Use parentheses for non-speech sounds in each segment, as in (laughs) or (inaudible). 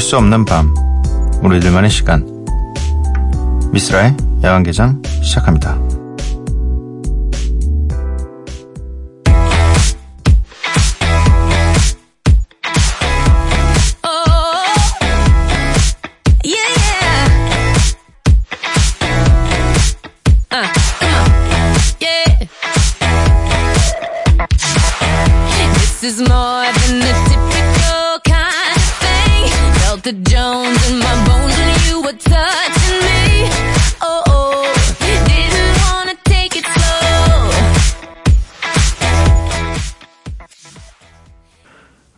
잠들 수 없는 밤, 우리들만의 시간. 미스라의 야간개장 시작합니다. This is more than the thing. Felt the Jones in my bones when you were touching me. Oh, oh. didn't wanna take it slow.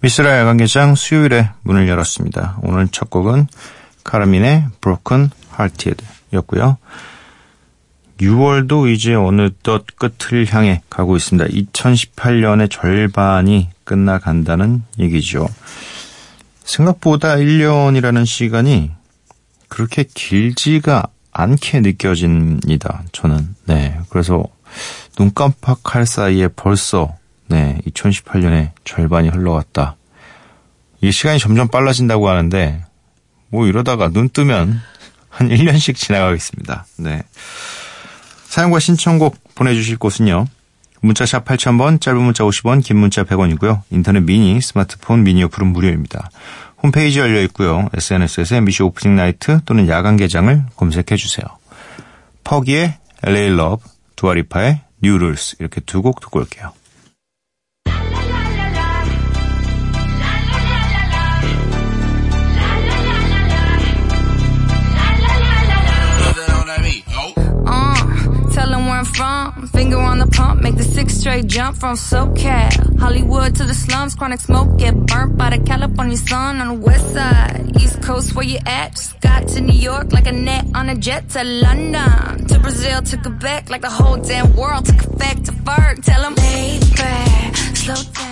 미스라 야간 개장 수요일에 문을 열었습니다. 오늘 첫 곡은 카라민의 Broken Hearted 였고요. 6월도 이제 어느덧 끝을 향해 가고 있습니다. 2018년의 절반이 끝나간다는 얘기죠. 생각보다 1년이라는 시간이 그렇게 길지가 않게 느껴집니다. 저는. 네. 그래서 눈 깜빡할 사이에 벌써 네, 2018년의 절반이 흘러갔다. 이 시간이 점점 빨라진다고 하는데 뭐 이러다가 눈 뜨면 한 1년씩 지나가겠습니다. 네. 사연과 신청곡 보내주실 곳은요. 문자샵 8000번, 짧은 문자 50원, 긴 문자 100원이고요. 인터넷 미니, 스마트폰 미니 어플은 무료입니다. 홈페이지 열려 있고요. SNS에서 MBC 오프닝 나이트 또는 야간 개장을 검색해 주세요. 퍼기의 LA Love, 두아리파의 New Rules 이렇게 두 곡 듣고 올게요. Finger on the pump, make the six straight jump from SoCal. Hollywood to the slums, chronic smoke, get burnt by the California sun on the west side. East Coast, where you at? Just got to New York like a net on a jet to London. To Brazil, to Quebec, like the whole damn world took effect to Ferg. Tell them, back, slow down.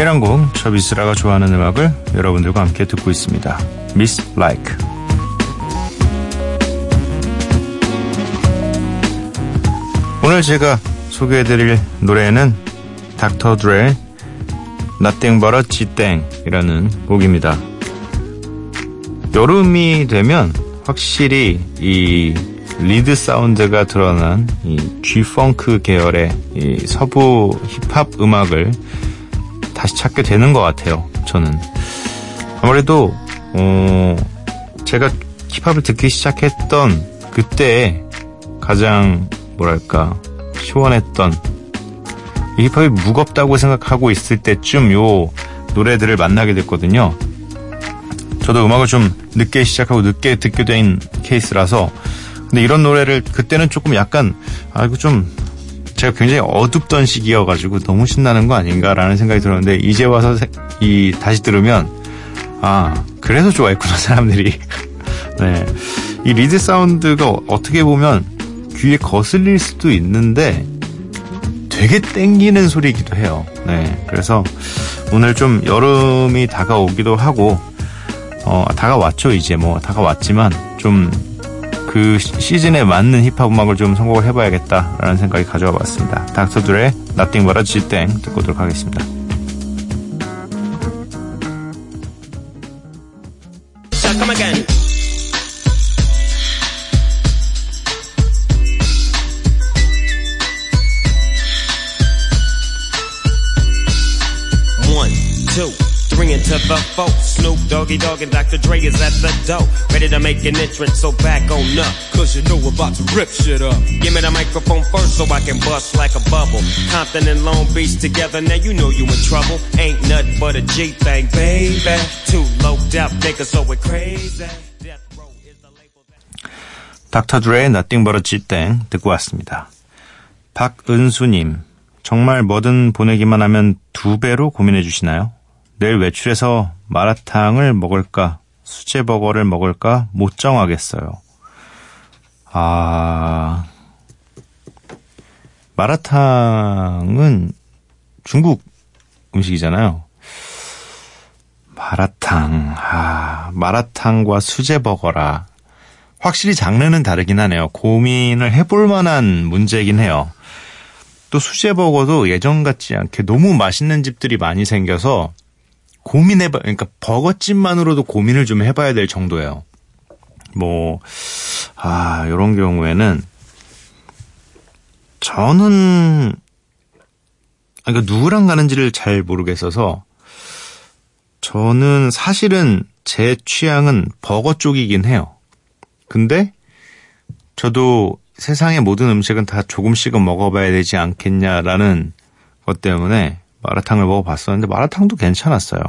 매일 한 곡, 저 미스라가 좋아하는 음악을 여러분들과 함께 듣고 있습니다. Miss Like. 오늘 제가 소개해드릴 노래는 닥터 드레의 Nothing But a G-Thing이라는 곡입니다. 여름이 되면 확실히 이 리드 사운드가 드러난 이 G-Funk 계열의 이 서부 힙합 음악을 다시 찾게 되는 것 같아요. 저는 아무래도 어, 제가 힙합을 듣기 시작했던 그때 가장 뭐랄까 시원했던 이 힙합이 무겁다고 생각하고 있을 때쯤 요 노래들을 만나게 됐거든요. 저도 음악을 좀 늦게 시작하고 늦게 듣게 된 케이스라서 근데 이런 노래를 그때는 조금 약간 아 이거 좀 제가 굉장히 어둡던 시기여가지고 너무 신나는 거 아닌가라는 생각이 들었는데 이제 와서 세- 이 다시 들으면 아 그래서 좋아했구나 (laughs) 사람들이 네. 이 리드 사운드가 어떻게 보면 귀에 거슬릴 수도 있는데 되게 땡기는 소리이기도 해요. 네. 그래서 오늘 좀 여름이 다가오기도 하고 어 다가왔죠 이제 뭐 다가왔지만 좀 그 시즌에 맞는 힙합 음악을 좀 선곡을 해봐야겠다라는 생각이 가져와 봤습니다. 닥터들의 Nothing But a G-Thing 듣고 오도록 하겠습니다. Doggy Dogg and Dr. Dre is at the door. Ready to make an entrance, so back on up. Cause you know we're about to rip shit up. Give me the microphone first so I can bust like a bubble. Compton and Long Beach together, now you know you in trouble. Ain't nothing but a G thing, baby. Too low out niggas, so we're crazy. Death Row is the label that... 닥터 드레의 Nothing But a G-땡 듣고 왔습니다. 박은수님, 정말 뭐든 보내기만 하면 두 배로 고민해 주시나요? 내일 외출해서 마라탕을 먹을까, 수제버거를 먹을까 못 정하겠어요. 아, 마라탕은 중국 음식이잖아요. 마라탕, 아, 마라탕과 수제버거라. 확실히 장르는 다르긴 하네요. 고민을 해볼 만한 문제이긴 해요. 또 수제버거도 예전 같지 않게 너무 맛있는 집들이 많이 생겨서 고민해봐, 그러니까 버거집만으로도 고민을 좀 해봐야 될 정도예요. 뭐, 아, 요런 경우에는 저는, 아, 그러니까 누구랑 가는지를 잘 모르겠어서 저는 사실은 제 취향은 버거 쪽이긴 해요. 근데 저도 세상의 모든 음식은 다 조금씩은 먹어봐야 되지 않겠냐라는 것 때문에 마라탕을 먹어봤었는데 마라탕도 괜찮았어요.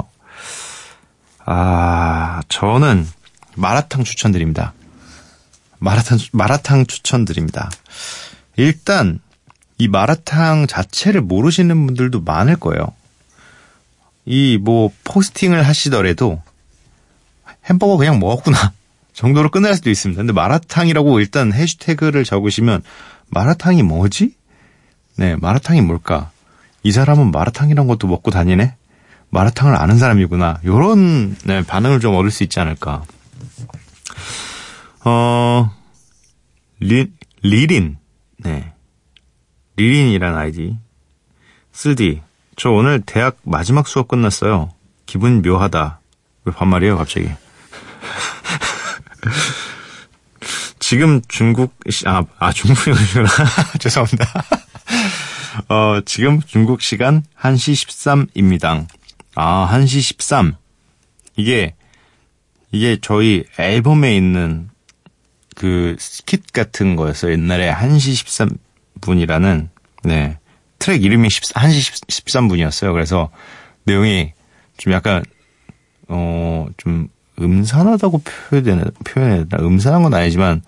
아, 저는 마라탕 추천드립니다. 마라탕, 마라탕 추천드립니다. 일단, 이 마라탕 자체를 모르시는 분들도 많을 거예요. 이 뭐 포스팅을 하시더라도 햄버거 그냥 먹었구나 (laughs) 정도로 끝날 수도 있습니다. 근데 마라탕이라고 일단 해시태그를 적으시면 마라탕이 뭐지? 네, 마라탕이 뭘까? 이 사람은 마라탕이란 것도 먹고 다니네? 마라탕을 아는 사람이구나. 요런 네, 반응을 좀 얻을 수 있지 않을까. 어, 리, 리린. 네. 리린이란 아이디. 쓸디. 저 오늘 대학 마지막 수업 끝났어요. 기분 묘하다. 왜 반말이에요, 갑자기? (laughs) 지금 중국, 시, 아, 아, 중국이구나. (laughs) 죄송합니다. 어, 지금 중국 시간 1시 13입니다. 아, 1시 13. 이게, 이게 저희 앨범에 있는 그 스킷 같은 거였어요. 옛날에 1시 13분이라는, 네. 트랙 이름이 14, 1시 13분이었어요. 그래서 내용이 좀 약간, 어, 좀 음산하다고 표현해야 표현해야 되나? 음산한 건 아니지만,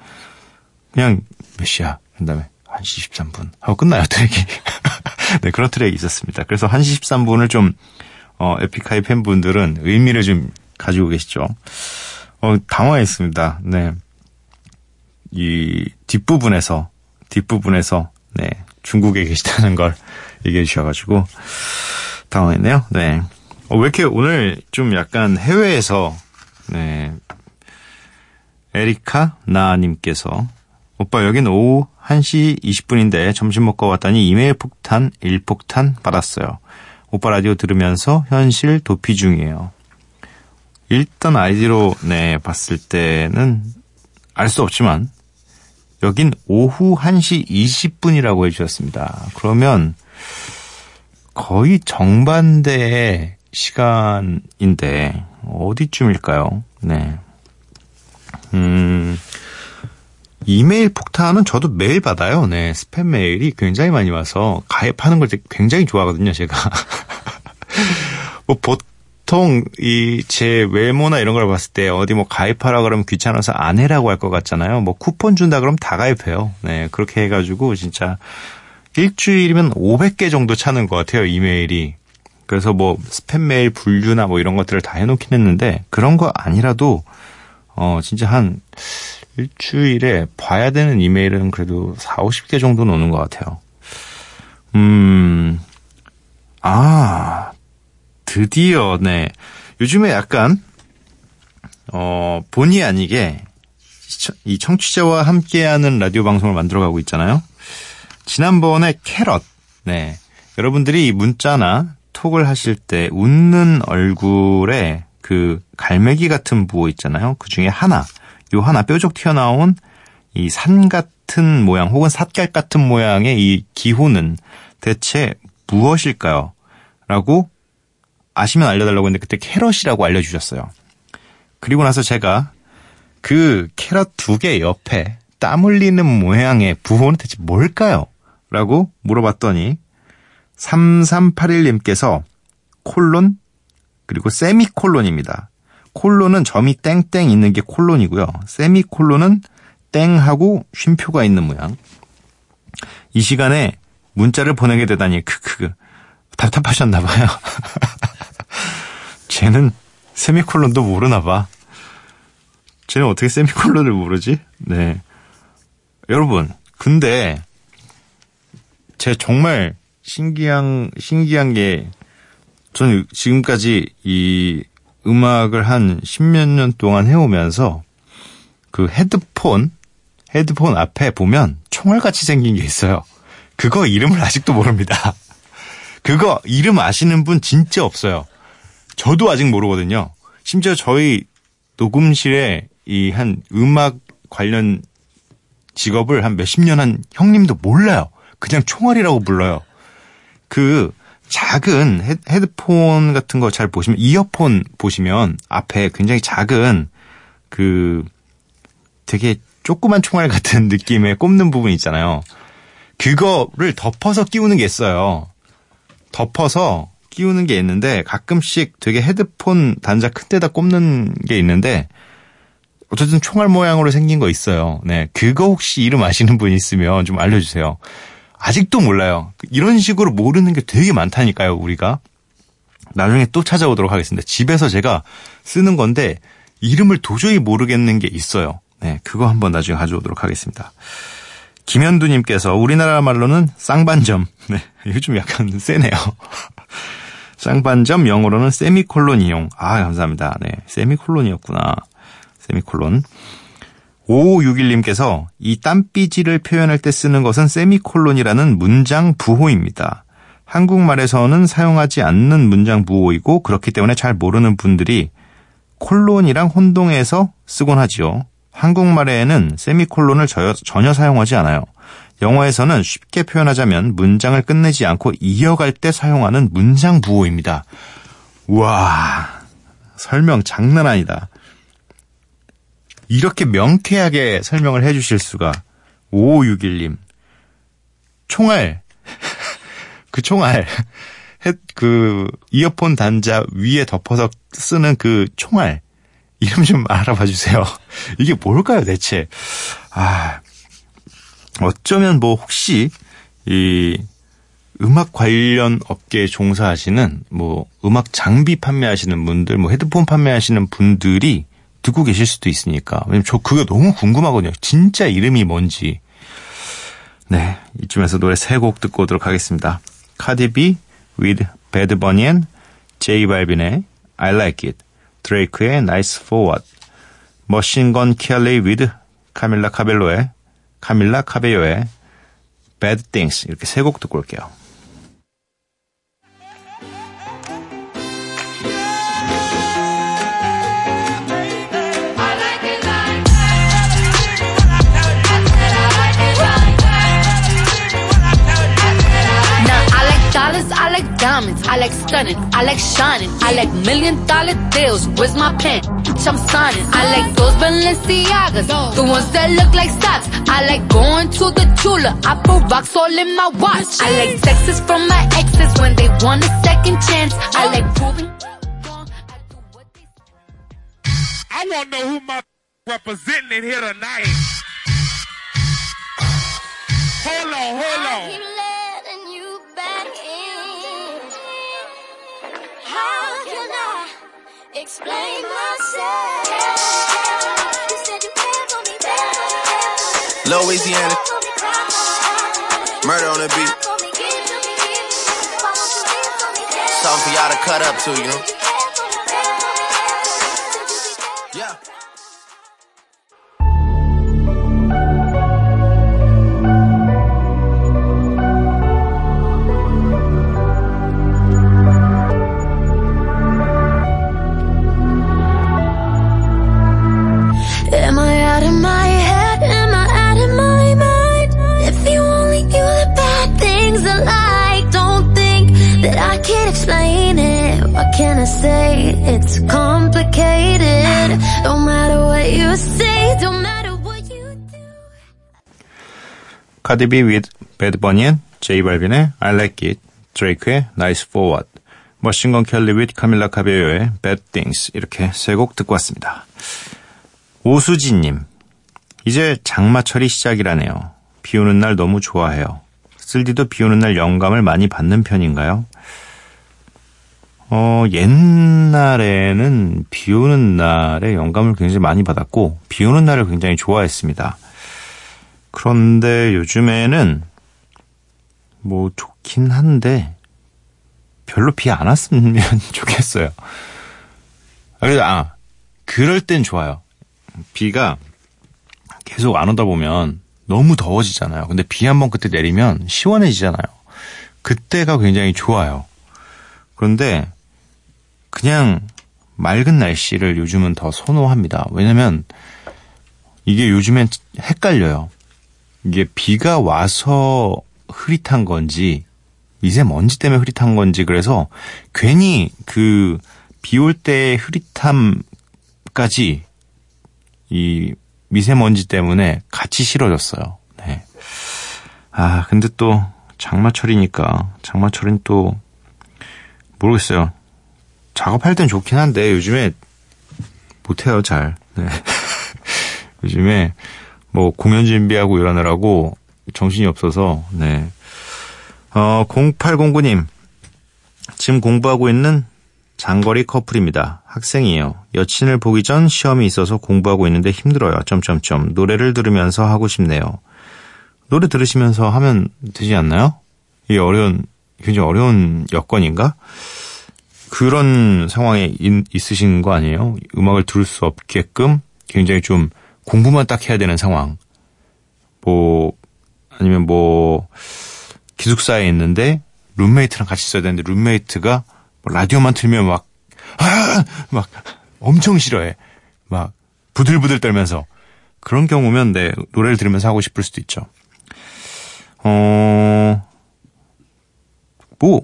그냥 몇 시야? 그 다음에 1시 13분. 하고 끝나요, 트랙이. (laughs) 네, 그런 트랙이 있었습니다. 그래서 1시 13분을 좀, 어, 에픽하이 팬분들은 의미를 좀 가지고 계시죠. 어, 당황했습니다. 네. 이 뒷부분에서, 뒷부분에서, 네, 중국에 계시다는 걸 (laughs) 얘기해 주셔가지고, 당황했네요. 네. 어, 왜 이렇게 오늘 좀 약간 해외에서, 네, 에리카 나님께서 오빠 여긴 오후 1시 20분인데 점심 먹고 왔더니 이메일 폭탄 1폭탄 받았어요. 오빠 라디오 들으면서 현실 도피 중이에요. 일단 아이디로 네 봤을 때는 알 수 없지만 여긴 오후 1시 20분이라고 해주셨습니다. 그러면 거의 정반대의 시간인데 어디쯤일까요? 네. 음, 이메일 폭탄은 저도 매일 받아요. 네, 스팸 메일이 굉장히 많이 와서 가입하는 걸 굉장히 좋아하거든요, 제가. (laughs) 뭐 보통 이 제 외모나 이런 걸 봤을 때 어디 뭐 가입하라 그러면 귀찮아서 안 해라고 할 것 같잖아요. 뭐 쿠폰 준다 그러면 다 가입해요. 네, 그렇게 해가지고 진짜 일주일이면 500개 정도 차는 것 같아요, 이메일이. 그래서 뭐 스팸 메일 분류나 뭐 이런 것들을 다 해놓긴 했는데 그런 거 아니라도 어 진짜 한 일주일에 봐야 되는 이메일은 그래도 4, 50개 정도는 오는 것 같아요. 음, 아, 드디어, 네. 요즘에 약간, 어, 본의 아니게 이 청취자와 함께하는 라디오 방송을 만들어가고 있잖아요. 지난번에 캐럿, 네. 여러분들이 문자나 톡을 하실 때 웃는 얼굴에 그 갈매기 같은 부호 있잖아요. 그 중에 하나. 요 하나 뾰족 튀어나온 이 산 같은 모양 혹은 삿갈 같은 모양의 이 기호는 대체 무엇일까요? 라고 아시면 알려달라고 했는데 그때 캐럿이라고 알려주셨어요. 그리고 나서 제가 그 캐럿 두 개 옆에 땀 흘리는 모양의 부호는 대체 뭘까요? 라고 물어봤더니 3381님께서 콜론 그리고 세미콜론입니다. 콜론은 점이 땡땡 있는 게 콜론이고요. 세미콜론은 땡하고 쉼표가 있는 모양. 이 시간에 문자를 보내게 되다니 크크 답답하셨나 봐요. (laughs) 쟤는 세미콜론도 모르나 봐. 쟤는 어떻게 세미콜론을 모르지? 네. 여러분, 근데 제 정말 신기한 신기한 게 저는 지금까지 이 음악을 한 십몇 년 동안 해오면서 그 헤드폰 헤드폰 앞에 보면 총알같이 생긴 게 있어요. 그거 이름을 아직도 모릅니다. (laughs) 그거 이름 아시는 분 진짜 없어요. 저도 아직 모르거든요. 심지어 저희 녹음실에 이 한 음악 관련 직업을 한 몇십 년 한 형님도 몰라요. 그냥 총알이라고 불러요. 그 작은 헤드폰 같은 거 잘 보시면 이어폰 보시면 앞에 굉장히 작은 그 되게 조그만 총알 같은 (laughs) 느낌의 꼽는 부분 있잖아요. 그거를 덮어서 끼우는 게 있어요. 덮어서 끼우는 게 있는데 가끔씩 되게 헤드폰 단자 큰 데다 꼽는 게 있는데 어쨌든 총알 모양으로 생긴 거 있어요. 네. 그거 혹시 이름 아시는 분 있으면 좀 알려주세요. 아직도 몰라요. 이런 식으로 모르는 게 되게 많다니까요, 우리가. 나중에 또 찾아오도록 하겠습니다. 집에서 제가 쓰는 건데 이름을 도저히 모르겠는 게 있어요. 네, 그거 한번 나중에 가져오도록 하겠습니다. 김현두님께서 우리나라 말로는 쌍반점. (laughs) 네, 요즘 약간 세네요. (laughs) 쌍반점 영어로는 세미콜론 이용. 아, 감사합니다. 네, 세미콜론이었구나. 세미콜론. 5561님께서 이 땀삐지를 표현할 때 쓰는 것은 세미콜론이라는 문장 부호입니다. 한국말에서는 사용하지 않는 문장 부호이고 그렇기 때문에 잘 모르는 분들이 콜론이랑 혼동해서 쓰곤 하지요. 한국말에는 세미콜론을 전혀 사용하지 않아요. 영어에서는 쉽게 표현하자면 문장을 끝내지 않고 이어갈 때 사용하는 문장 부호입니다. 우와, 설명 장난 아니다. 이렇게 명쾌하게 설명을 해 주실 수가. 5561님. 총알. (laughs) 그 총알. (laughs) 그 이어폰 단자 위에 덮어서 쓰는 그 총알. 이름 좀 알아봐 주세요. (laughs) 이게 뭘까요, 대체? 아, 어쩌면 뭐 혹시 이 음악 관련 업계에 종사하시는 뭐 음악 장비 판매하시는 분들, 뭐 헤드폰 판매하시는 분들이 듣고 계실 수도 있으니까. 왜냐면 저 그게 너무 궁금하거든요. 진짜 이름이 뭔지. 네, 이쯤에서 노래 세 곡 듣고 오도록 하겠습니다. 카디비 with Bad Bunny and J 발빈의 I Like It, 드레이크의 Nice Forward, 머신건 켈리 with 카밀라 카벨로의 카밀라 카베요의 Bad Things 이렇게 세 곡 듣고 올게요. Diamonds, I like stunning, I like shining, I like million dollar deals. Where's my pen? Bitch, I'm signing. I like those Balenciagas, the ones that look like socks. I like going to the Tula, I put rocks all in my watch. I like texts from my exes when they want a second chance. I like proving wrong. I want to know who my representing here tonight. Hold on, hold on. Explain myself. Louisiana. Murder on the beat. Something for y'all to cut up to, you know? Can I say? It's complicated. No matter what you say, don't matter what you do. 카디비 with 배드 버니 and 제이 발빈의 I Like It, 드레이크의 Nice For What, 머신건 켈리 with 카밀라 카베요의 Bad Things 이렇게 세 곡 듣고 왔습니다. 오수진님, 이제 장마철이 시작이라네요. 비 오는 날 너무 좋아해요. 쓸디도 비 오는 날 영감을 많이 받는 편인가요? 어, 옛날에는 비 오는 날에 영감을 굉장히 많이 받았고, 비 오는 날을 굉장히 좋아했습니다. 그런데 요즘에는 뭐 좋긴 한데 별로 비 안 왔으면 (laughs) 좋겠어요. 아, 아 그럴 땐 좋아요. 비가 계속 안 오다 보면 너무 더워지잖아요. 근데 비 한 번 그때 내리면 시원해지잖아요. 그때가 굉장히 좋아요. 그런데 그냥 맑은 날씨를 요즘은 더 선호합니다. 왜냐면 이게 요즘엔 헷갈려요. 이게 비가 와서 흐릿한 건지 미세먼지 때문에 흐릿한 건지 그래서 괜히 그 비 올때 흐릿함까지 이 미세먼지 때문에 같이 싫어졌어요. 네. 아, 근데 또 장마철이니까 장마철은 또 모르겠어요. 작업할 땐 좋긴 한데 요즘에 못해요 잘. 네. (laughs) 요즘에 뭐 공연 준비하고 이러느라고 정신이 없어서 네. 어 0809님 지금 공부하고 있는 장거리 커플입니다. 학생이에요. 여친을 보기 전 시험이 있어서 공부하고 있는데 힘들어요. 점점점 노래를 들으면서 하고 싶네요. 노래 들으시면서 하면 되지 않나요? 이게 어려운 굉장히 어려운 여건인가? 그런 상황에 인, 있으신 거 아니에요? 음악을 들을 수 없게끔 굉장히 좀 공부만 딱 해야 되는 상황. 뭐 아니면 뭐 기숙사에 있는데 룸메이트랑 같이 있어야 되는데 룸메이트가 뭐 라디오만 틀면 막 아! 막 엄청 싫어해. 막 부들부들 떨면서 그런 경우면 내 노래를 들으면서 하고 싶을 수도 있죠. 어, 뭐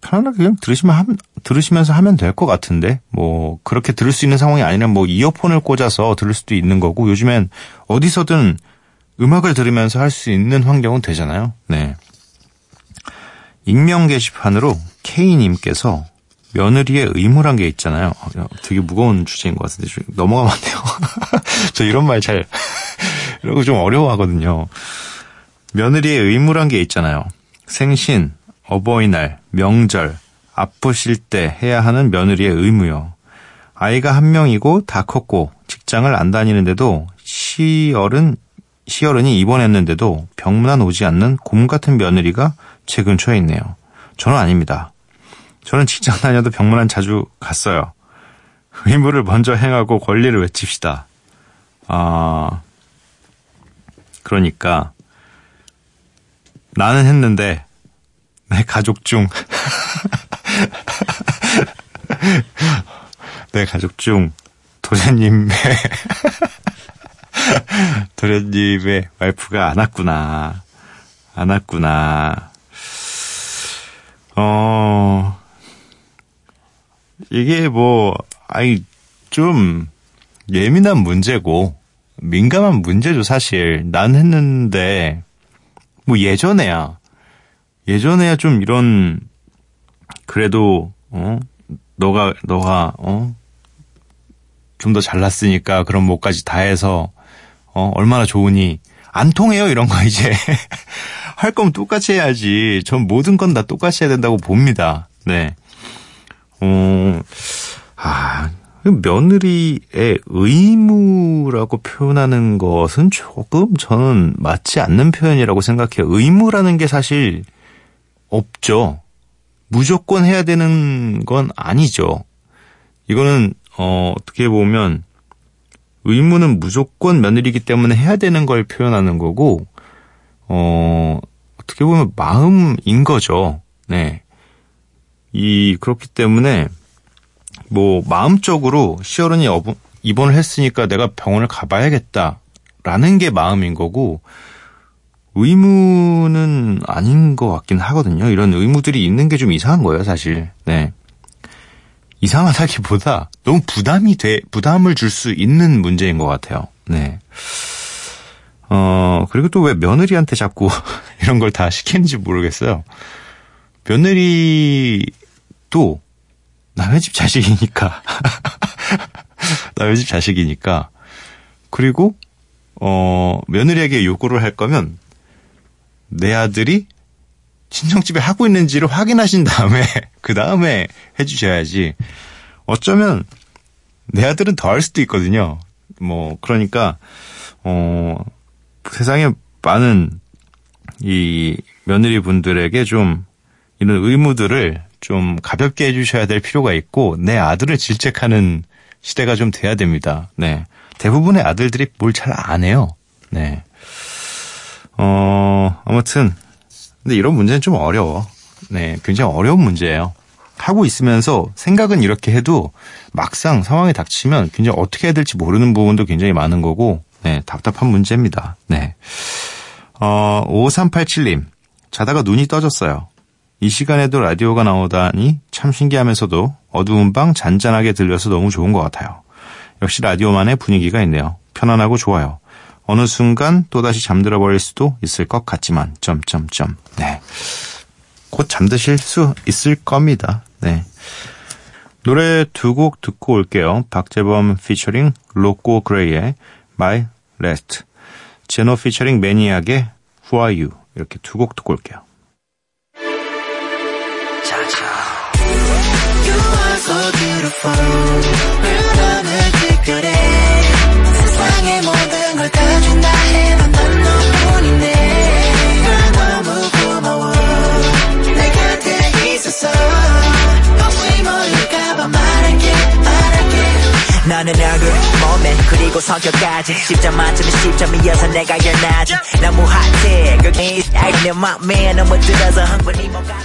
편안하게 그냥 들으시면 하면, 들으시면서 하면 될 것 같은데 뭐 그렇게 들을 수 있는 상황이 아니라 뭐 이어폰을 꽂아서 들을 수도 있는 거고 요즘엔 어디서든 음악을 들으면서 할 수 있는 환경은 되잖아요. 네. 익명 게시판으로 K님께서 며느리의 의무란 게 있잖아요. 어, 되게 무거운 주제인 것 같은데 좀 넘어가면 안 돼요. 저 이런 말잘거좀 어려워하거든요. 며느리의 의무란 게 있잖아요. 생신, 어버이날, 명절, 아프실 때 해야 하는 며느리의 의무요. 아이가 한 명이고 다 컸고 직장을 안 다니는데도 시어른 시어른이 입원했는데도 병문안 오지 않는 곰 같은 며느리가 제 근처에 있네요. 저는 아닙니다. 저는 직장 다녀도 병문안 자주 갔어요. 의무를 먼저 행하고 권리를 외칩시다. 아, 그러니까 나는 했는데 내 가족 중 (laughs) 내 가족 중 도련님의 (laughs) 도련님의 와이프가 안 왔구나. 안 왔구나. 어, 이게 뭐, 아이, 좀, 예민한 문제고, 민감한 문제죠, 사실. 난 했는데, 뭐 예전에야, 예전에야 좀 이런, 그래도, 어, 너가, 너가, 어, 좀 더 잘났으니까 그런 뭐까지 다 해서, 어, 얼마나 좋으니. 안 통해요, 이런 거 이제. (laughs) 할 거면 똑같이 해야지. 전 모든 건 다 똑같이 해야 된다고 봅니다. 네. 어, 아, 며느리의 의무라고 표현하는 것은 조금 저는 맞지 않는 표현이라고 생각해요. 의무라는 게 사실 없죠. 무조건 해야 되는 건 아니죠. 이거는, 어, 어떻게 보면 의무는 무조건 며느리기 때문에 해야 되는 걸 표현하는 거고, 어, 어떻게 보면 마음인 거죠. 네. 이, 그렇기 때문에, 뭐, 마음적으로 시어른이 입원을 했으니까 내가 병원을 가봐야겠다. 라는 게 마음인 거고, 의무는 아닌 것 같긴 하거든요. 이런 의무들이 있는 게 좀 이상한 거예요, 사실. 네. 이상하다기보다 너무 부담이 돼, 부담을 줄 수 있는 문제인 것 같아요. 네. 어, 그리고 또 왜 며느리한테 자꾸 (laughs) 이런 걸 다 시키는지 모르겠어요. 며느리도 남의 집 자식이니까. (laughs) 남의 집 자식이니까. 그리고, 어, 며느리에게 요구를 할 거면 내 아들이 친정집에 하고 있는지를 확인하신 다음에 (laughs) 그 다음에 해주셔야지. 어쩌면 내 아들은 더 할 수도 있거든요. 뭐 그러니까 어 세상에 많은 이 며느리 분들에게 좀 이런 의무들을 좀 가볍게 해주셔야 될 필요가 있고 내 아들을 질책하는 시대가 좀 돼야 됩니다. 네. 대부분의 아들들이 뭘 잘 안 해요. 네. 어, 아무튼 근데 이런 문제는 좀 어려워. 네, 굉장히 어려운 문제예요. 하고 있으면서 생각은 이렇게 해도 막상 상황에 닥치면 굉장히 어떻게 해야 될지 모르는 부분도 굉장히 많은 거고, 네, 답답한 문제입니다. 네. 어, 5387님. 자다가 눈이 떠졌어요. 이 시간에도 라디오가 나오다니 참 신기하면서도 어두운 방 잔잔하게 들려서 너무 좋은 것 같아요. 역시 라디오만의 분위기가 있네요. 편안하고 좋아요. 어느 순간 또다시 잠들어 버릴 수도 있을 것 같지만 점점점. 네. 곧 잠드실 수 있을 겁니다. 네. 노래 두 곡 듣고 올게요. 박재범 피처링 로꼬 그레이의 My Last, 제노 피처링 매니악의 Who Are You 이렇게 두 곡 듣고 올게요. Are 몸매, 그리고 성격까지. 10점 만점에 10점이어서 내가 열나지. 너무 핫해 그게 내 맘에 너무 들어서 흥분이 못가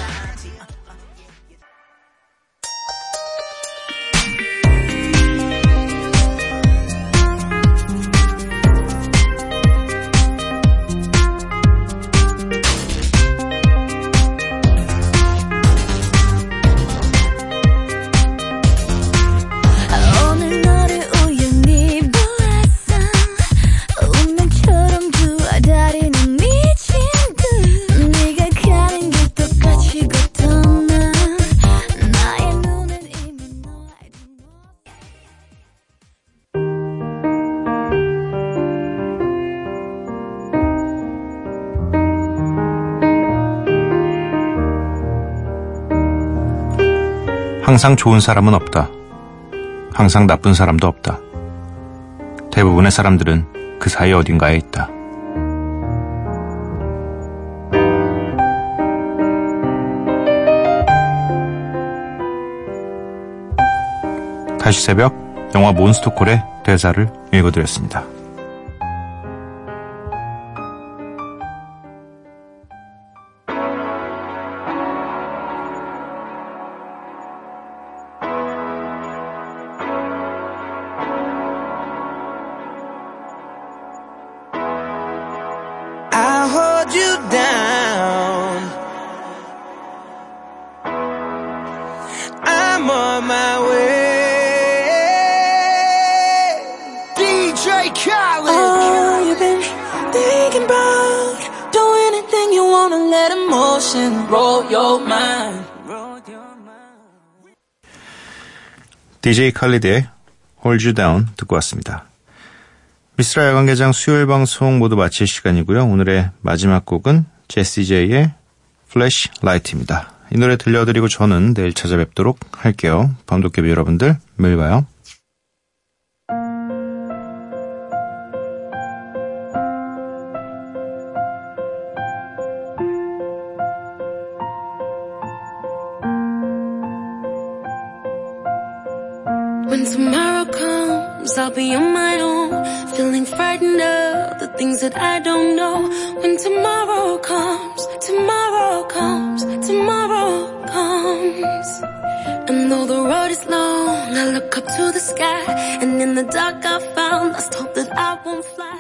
항상 좋은 사람은 없다. 항상 나쁜 사람도 없다. 대부분의 사람들은 그 사이 어딘가에 있다. 다시 새벽 영화 몬스터콜의 대사를 읽어드렸습니다. DJ 칼리드의 Hold You Down 듣고 왔습니다. 미스라 야간개장 수요일 방송 모두 마칠 시간이고요. 오늘의 마지막 곡은 제시 제이의 Flashlight입니다. 이 노래 들려드리고 저는 내일 찾아뵙도록 할게요. 밤도깨비 여러분들 매일 봐요. That I don't know. When tomorrow comes, tomorrow comes, tomorrow comes. And though the road is long, I look up to the sky, and in the dark I found lost hope that I won't fly.